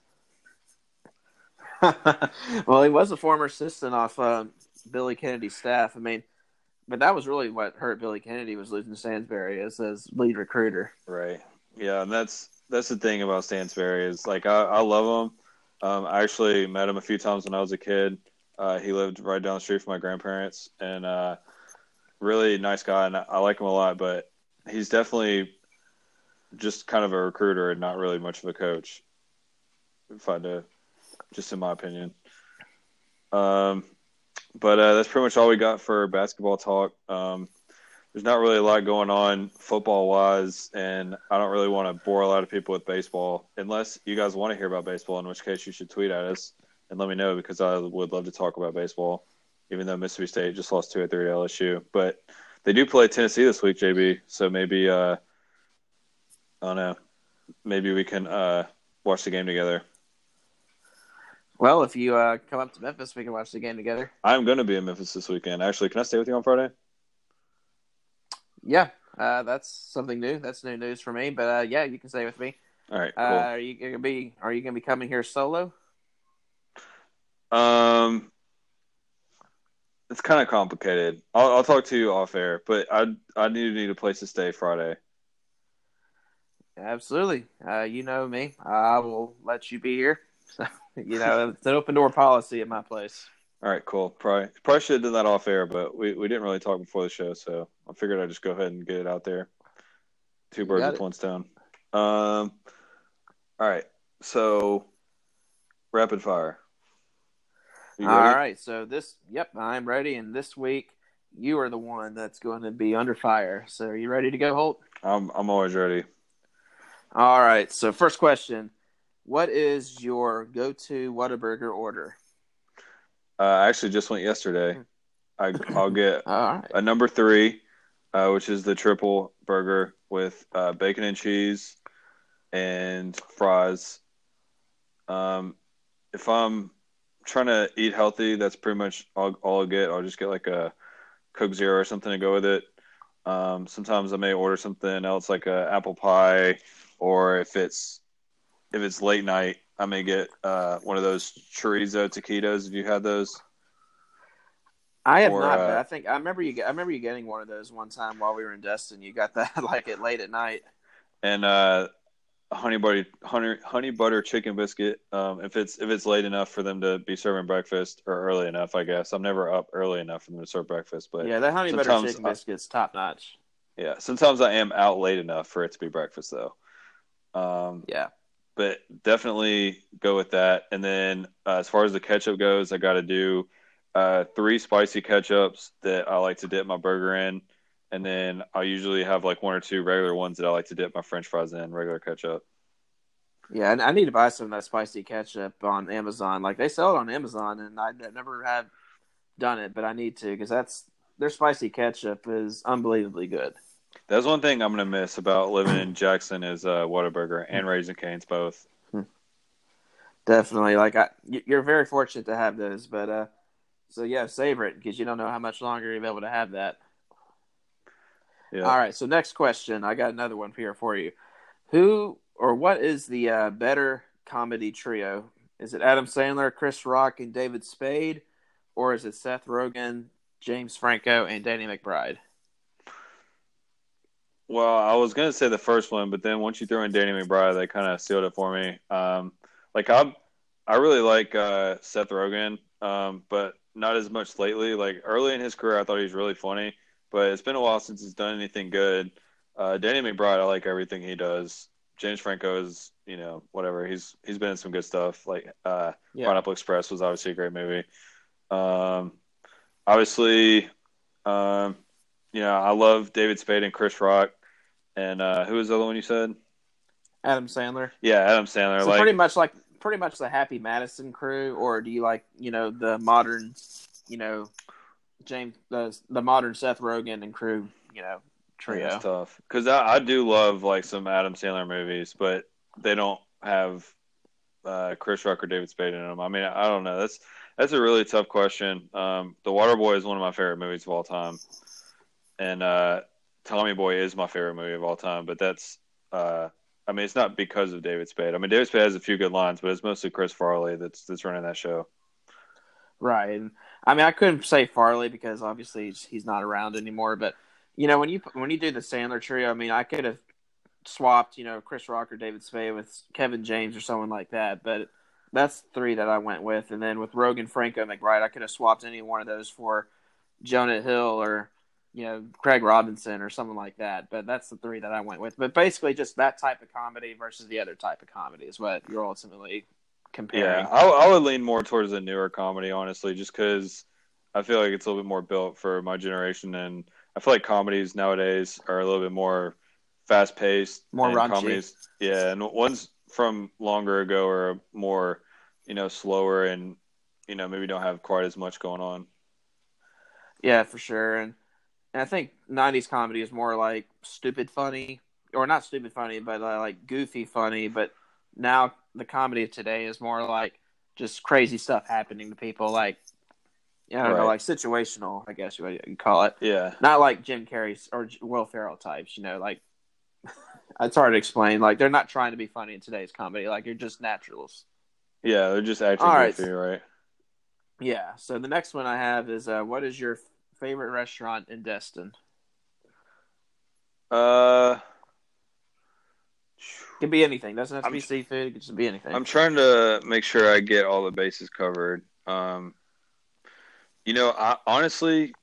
well, he was a former assistant off uh, Billy Kennedy's staff. I mean, but that was really what hurt Billy Kennedy was losing Stansbury as his lead recruiter. Right. Yeah, and that's that's the thing about Stansbury is like I, I love him. Um, I actually met him a few times when I was a kid. Uh, he lived right down the street from my grandparents, and uh, really nice guy, and I like him a lot. But he's definitely just kind of a recruiter and not really much of a coach. If I do, just in my opinion. Um, but uh, that's pretty much all we got for basketball talk. Um, there's not really a lot going on football wise, and I don't really want to bore a lot of people with baseball unless you guys want to hear about baseball, in which case you should tweet at us and let me know because I would love to talk about baseball even though Mississippi State just lost two or three to LSU. But they do play Tennessee this week, JB. So maybe uh, I don't know. Maybe we can uh, watch the game together. Well, if you uh, come up to Memphis, we can watch the game together. I'm going to be in Memphis this weekend. Actually, can I stay with you on Friday? Yeah, uh, that's something new. That's new news for me. But uh, yeah, you can stay with me. All right. Cool. Uh, are you gonna be Are you gonna be coming here solo? Um, it's kind of complicated. I'll, I'll talk to you off air, but I I need need a place to stay Friday. Absolutely. Uh, you know me. I will let you be here. So, you know, it's an open door policy at my place. All right, cool. Probably probably should have done that off air, but we, we didn't really talk before the show, so I figured I'd just go ahead and get it out there. Two birds with one stone. Um, all right, so rapid fire. All right, so this, yep, I'm ready. And this week, you are the one that's going to be under fire. So, are you ready to go, Holt? I'm I'm always ready. All right. So, first question: What is your go-to Whataburger order? Uh, I actually just went yesterday. I I'll get right. a number three, uh, which is the triple burger with uh, bacon and cheese and fries. Um, if I'm trying to eat healthy. That's pretty much all, all I'll get. I'll just get like a Coke Zero or something to go with it. Um, sometimes I may order something else like a apple pie, or if it's if it's late night, I may get uh, one of those chorizo taquitos. Have you had those? I have or, not. Uh, I think I remember you. I remember you getting one of those one time while we were in Destin. You got that like it late at night. And uh, honey butter honey, honey butter chicken biscuit um, if it's if it's late enough for them to be serving breakfast or early enough i guess i'm never up early enough for them to serve breakfast but yeah that honey butter chicken biscuit's top notch yeah sometimes i am out late enough for it to be breakfast though um, yeah but definitely go with that and then uh, as far as the ketchup goes i got to do uh, three spicy ketchups that i like to dip my burger in and then I usually have like one or two regular ones that I like to dip my French fries in, regular ketchup. Yeah, and I need to buy some of that spicy ketchup on Amazon. Like they sell it on Amazon, and I never have done it, but I need to because that's their spicy ketchup is unbelievably good. That's one thing I'm gonna miss about living in Jackson is uh, Whataburger and Raising Cane's both. Hmm. Definitely, like I, you're very fortunate to have those, but uh, so yeah, savor it because you don't know how much longer you'll be able to have that. Yeah. All right. So next question, I got another one here for you. Who or what is the uh, better comedy trio? Is it Adam Sandler, Chris Rock, and David Spade, or is it Seth Rogen, James Franco, and Danny McBride? Well, I was gonna say the first one, but then once you threw in Danny McBride, they kind of sealed it for me. Um, like I, I really like uh, Seth Rogen, um, but not as much lately. Like early in his career, I thought he was really funny, but it's been a while since he's done anything good. Uh, Danny McBride, I like everything he does. James Franco is, you know, whatever. He's he's been in some good stuff. Like uh, Yeah. Pineapple Express was obviously a great movie. Um, obviously, um, know, I love David Spade and Chris Rock. And uh, who was the other one you said? Adam Sandler. Yeah, Adam Sandler. So like, pretty much like pretty much the Happy Madison crew, or do you like you know the modern, you know, James the the modern Seth Rogen and crew, you know, trio? That's tough because I, I do love like some Adam Sandler movies, but they don't have uh, Chris Rock or David Spade in them. I mean, I don't know. That's that's a really tough question. Um, the Waterboy is one of my favorite movies of all time, and uh, Tommy Boy is my favorite movie of all time. But that's uh, I mean, it's not because of David Spade. I mean, David Spade has a few good lines, but it's mostly Chris Farley that's that's running that show. Right. I mean, I couldn't say Farley because obviously he's, he's not around anymore. But you know, when you when you do the Sandler trio, I mean, I could have swapped, you know, Chris Rock or David Spade with Kevin James or someone like that. But that's three that I went with. And then with Rogen, Franco, McBride, I could have swapped any one of those for Jonah Hill or you know Craig Robinson or someone like that. But that's the three that I went with. But basically, just that type of comedy versus the other type of comedy is what you're ultimately comparing. Yeah, I, I would lean more towards the newer comedy, honestly, just because I feel like it's a little bit more built for my generation, and I feel like comedies nowadays are a little bit more fast paced, More raunchy. Comedies, yeah, and ones from longer ago are more, you know, slower and you know maybe don't have quite as much going on. Yeah, for sure. And, and I think '90s comedy is more like stupid funny, or not stupid funny, but uh, like goofy funny. But now the comedy of today is more like just crazy stuff happening to people, like I don't know, Right. like situational, I guess you would call it. Yeah, Not like Jim Carrey or Will Ferrell types, you know, like it's hard to explain. Like they're not trying to be funny in today's comedy. Like you're just naturals. yeah, they're just acting All right. goofy, right? Yeah. So the next one I have is uh, what is your favorite restaurant in Destin? Uh, Could be anything. Doesn't have to I'm be seafood. It could just be anything. I'm trying to make sure I get all the bases covered. Um, you know, I, honestly,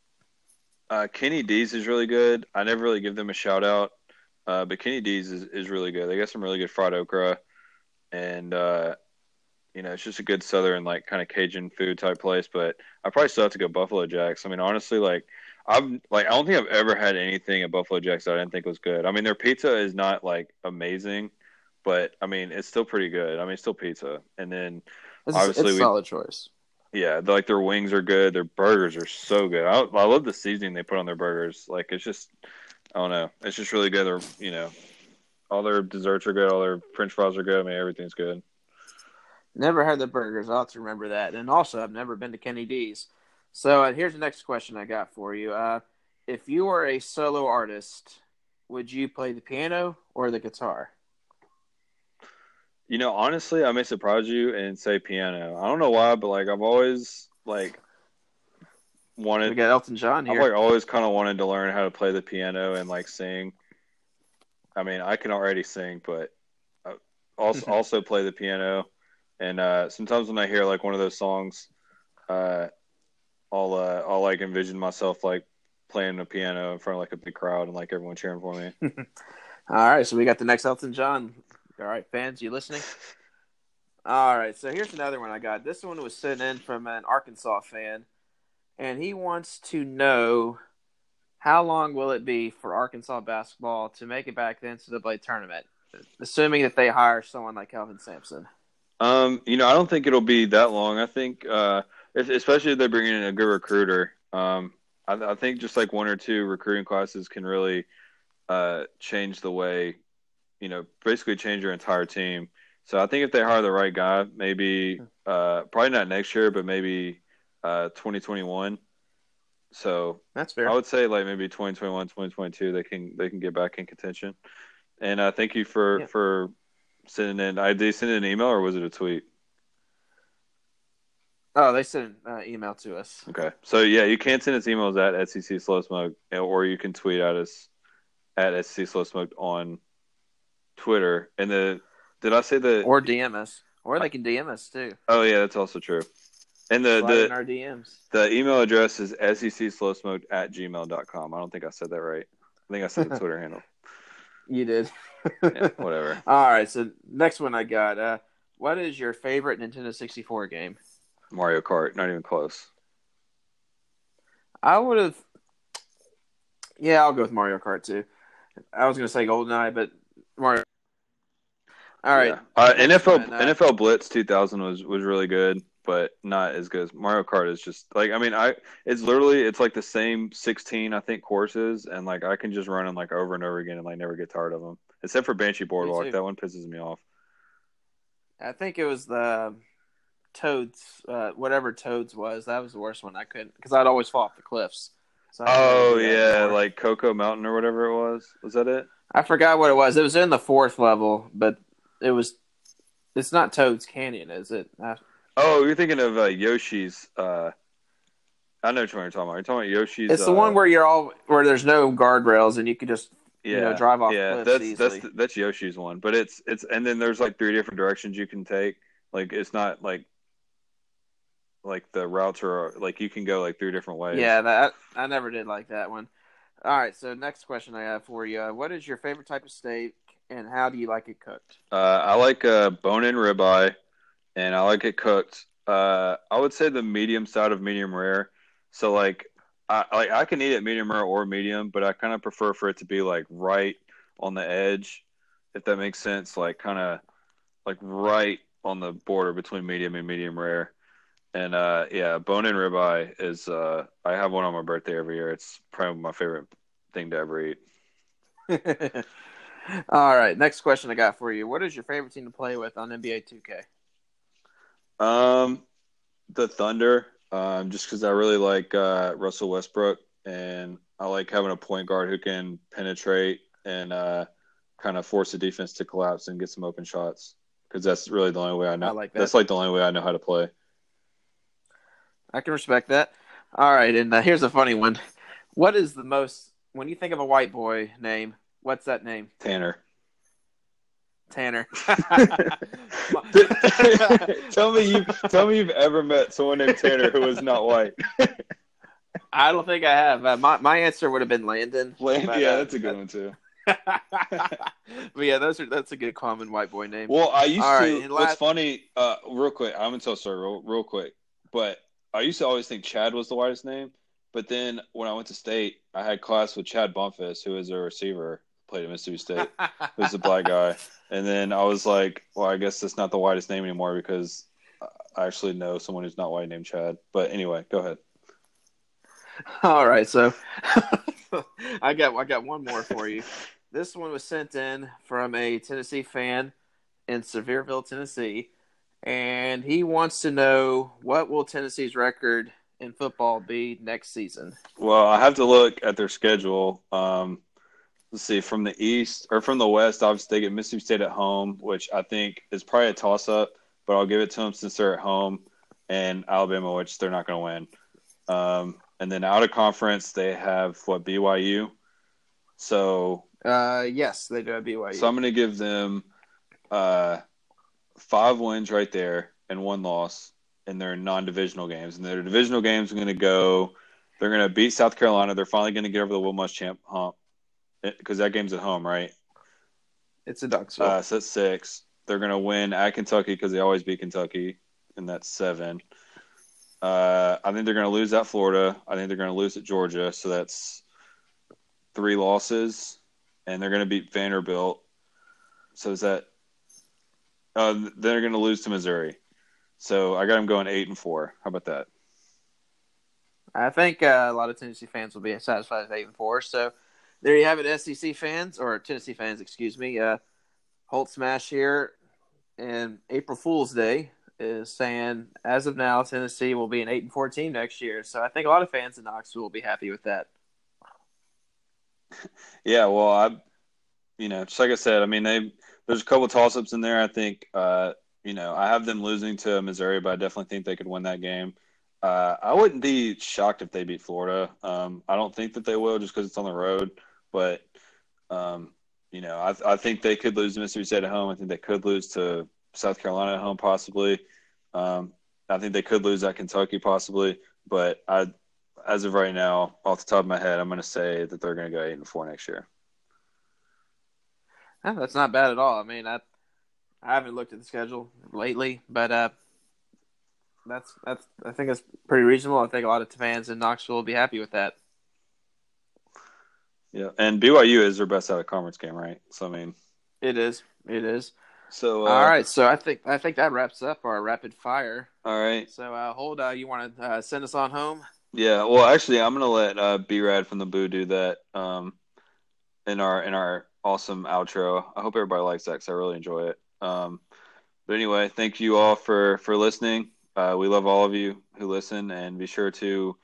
uh, Kenny D's is really good. I never really give them a shout out, uh, but Kenny D's is, is really good. They got some really good fried okra, and uh, you know, it's just a good southern like kind of Cajun food type place. But I probably still have to go Buffalo Jacks. I mean, honestly, like I've like I don't think I've ever had anything at Buffalo Jacks that I didn't think was good. I mean, their pizza is not like amazing, but I mean, it's still pretty good. I mean, it's still pizza, and then It's, obviously it's a we- solid choice. yeah, like their wings are good. Their burgers are so good. I, I love the seasoning they put on their burgers. Like it's just, I don't know, it's just really good. They're you know, all their desserts are good. All their French fries are good. I mean, everything's good. Never had the burgers. I'll have to remember that. And also, I've never been to Kenny D's. So uh, here's the next question I got for you. Uh, if you were a solo artist, would you play the piano or the guitar? You know, honestly, I may surprise you and say piano. I don't know why, but like I've always like We wanted. got Elton John here. I've like always kind of wanted to learn how to play the piano and like sing. I mean, I can already sing, but I also also play the piano. And uh, sometimes when I hear like one of those songs, uh, I'll uh, I'll like envision myself like playing the piano in front of like a big crowd and like everyone cheering for me. All right, so we got the next Elton John. All right, fans, you listening? All right, so here's another one I got. This one was sent in from an Arkansas fan, and he wants to know how long will it be for Arkansas basketball to make it back to the NCAA tournament, assuming that they hire someone like Kelvin Sampson. Um, you know, I don't think it'll be that long. I think, uh, if, especially if they bring in a good recruiter. Um, I, I think just like one or two recruiting classes can really uh, change the way, you know, basically change your entire team. So I think if they hire the right guy, maybe uh, probably not next year, but maybe uh, 2021. So That's fair. I would say like maybe 2021, 2022, they can they can get back in contention. And uh, thank you for Yeah. for sending in. I did they send an email or was it a tweet? Oh, they sent an uh, email to us. Okay, so yeah, you can send us emails at SEC Slow Smoke, or you can tweet at us at SC Slow Smoked on Twitter. And the did I say the or DM us, or they can DM us too. Oh yeah, that's also true. And the Slide in the, our DMs. the email address is secslowsmoked at gmail.com. I don't think I said that right. I think I said the Twitter handle. You did. Yeah, whatever. All right. So next one I got. Uh, what is your favorite Nintendo 64 game? Mario Kart, not even close. I would have. Yeah, I'll go with Mario Kart too. I was going to say GoldenEye, but Mario. All right. Yeah. Uh, NFL one, uh, NFL Blitz 2000 was was really good, but not as good as Mario Kart. Is just like I mean I it's literally it's like the same 16 I think courses, and like I can just run them like over and over again and like never get tired of them. Except for Banshee Boardwalk, that one pisses me off. I think it was the Toads, uh, whatever Toads was. That was the worst one. I couldn't because I'd always fall off the cliffs. So Oh yeah, like Choco Mountain or whatever it was. Was that it? I forgot what it was. It was in the fourth level, but it was. It's not Toad's Canyon, is it? I, Oh, you're thinking of uh, Yoshi's. Uh, I know which one you're talking about. You're talking about Yoshi's. it's the uh, one where you're all where there's no guardrails and you could just yeah, you know, drive off Yeah, that's easily. that's that's Yoshi's one, but it's it's and then there's like three different directions you can take. Like it's not like like the routes are like you can go like three different ways. yeah. That I never did like that one. All right, so next question I have for you: uh, What is your favorite type of steak, and how do you like it cooked? Uh, I like uh, bone-in ribeye, and I like it cooked. Uh, I would say the medium side of medium rare. So like, I like I can eat it medium rare or medium, but I kind of prefer for it to be like right on the edge, if that makes sense. Like kind of like right on the border between medium and medium rare. And uh, yeah, bone-in ribeye is. Uh, I have one on my birthday every year. It's probably my favorite thing to ever eat. All right, next question I got for you: What is your favorite team to play with on NBA 2K? Um, the Thunder. Um, just because I really like uh, Russell Westbrook, and I like having a point guard who can penetrate and uh, kind of force the defense to collapse and get some open shots. Because that's really the only way I know. I like that. That's like the only way I know how to play. I can respect that. All right, and uh, here's a funny one: What is the most when you think of a white boy name? What's that name? Tanner. Tanner. tell me you tell me you've ever met someone named Tanner who was not white. I don't think I have. Uh, my my answer would have been Landon. yeah, But, uh, that's a good one too. but yeah, those are that's a good common white boy name. Well, I used All right, to. and What's last- funny? Uh, real quick, I'm gonna tell a story real, real quick. But I used to always think Chad was the whitest name. But then when I went to state, I had class with Chad Bumphus, who is a receiver, played at Mississippi State. Who's a black guy. And then I was like, well, I guess that's not the whitest name anymore because I actually know someone who's not white named Chad. But anyway, go ahead. All right, so I got I got one more for you. This one was sent in from a Tennessee fan in Sevierville, Tennessee, and he wants to know what will Tennessee's record in football be next season. Well, I have to look at their schedule. Um, let's see, from the east or from the west, obviously they get Mississippi State at home, which I think is probably a toss up, but I'll give it to them since they're at home, and Alabama, which they're not going to win. Um, and then out of conference, they have what BYU. So, Uh, yes, they do have BYU. so I'm going to give them uh, five wins right there and one loss in their non-divisional games. And their divisional games are going to go. They're going to beat South Carolina. They're finally going to get over the Will Muschamp hump because that game's at home, right? it's a Ducksville. Uh, so that's six. They're going to win at Kentucky because they always beat Kentucky, and that's seven. Uh, I think they're going to lose at Florida. I think they're going to lose at Georgia, so that's three losses, and they're going to beat Vanderbilt. So is that? Uh, they're going to lose to Missouri. So I got them going eight and four. How about that? I think uh, a lot of Tennessee fans will be satisfied with eight and four. So there you have it, SEC fans or Tennessee fans, excuse me. Uh, Holt Smash here, and April Fool's Day is saying as of now Tennessee will be an eight and four team next year. So I think a lot of fans in Knoxville will be happy with that. Yeah, well, I, you know, just like I said, I mean, they there's a couple toss ups in there. I think, uh, you know, I have them losing to Missouri, but I definitely think they could win that game. Uh, I wouldn't be shocked if they beat Florida. Um, I don't think that they will just because it's on the road, but Um, you know, I, I think they could lose to Mississippi State at home. I think they could lose to South Carolina at home, possibly. Um, I think they could lose at Kentucky, possibly. But I, as of right now, off the top of my head, I'm going to say that they're going to go eight and four next year. That's not bad at all. I mean, I I haven't looked at the schedule lately, but uh, that's that's I think that's pretty reasonable. I think a lot of fans in Knoxville will be happy with that. Yeah, and BYU is their best out of conference game, right? So I mean, it is, it is. So uh, all right, so I think I think that wraps up our rapid fire. All right. So uh, Holt, uh, you want to uh, send us on home? Yeah. Well, actually, I'm gonna let uh, B Rad from the Boo do that. Um, in our in our awesome outro. I hope everybody likes that because I really enjoy it. Um, but anyway, thank you all for for listening. Uh, we love all of you who listen, and be sure to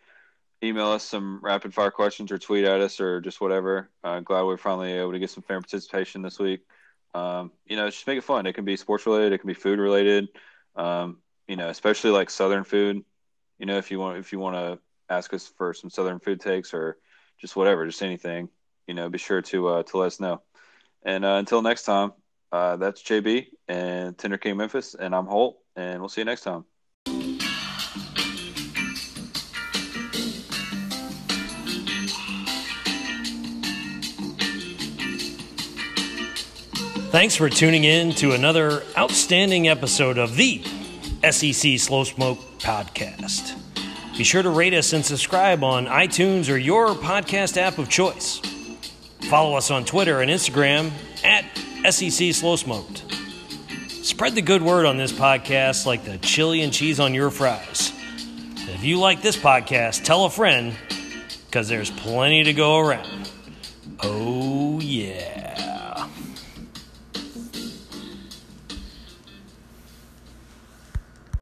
email us some rapid fire questions or tweet at us or just whatever. Uh, glad we're finally able to get some fan participation this week. Um, you know, just make it fun. It can be sports related, it can be food related. Um, you know, especially like Southern food. You know, if you want if you want to ask us for some Southern food takes or just whatever, just anything. You know, be sure to uh, to let us know. And uh, until next time, uh, that's JB and Tender King Memphis, and I'm Holt, and we'll see you next time. Thanks for tuning in to another outstanding episode of the SEC Slow Smoke Podcast. Be sure to rate us and subscribe on iTunes or your podcast app of choice. Follow us on Twitter and Instagram at SEC Slow Smoked. Spread the good word on this podcast like the chili and cheese on your fries. If you like this podcast, tell a friend because there's plenty to go around. Oh,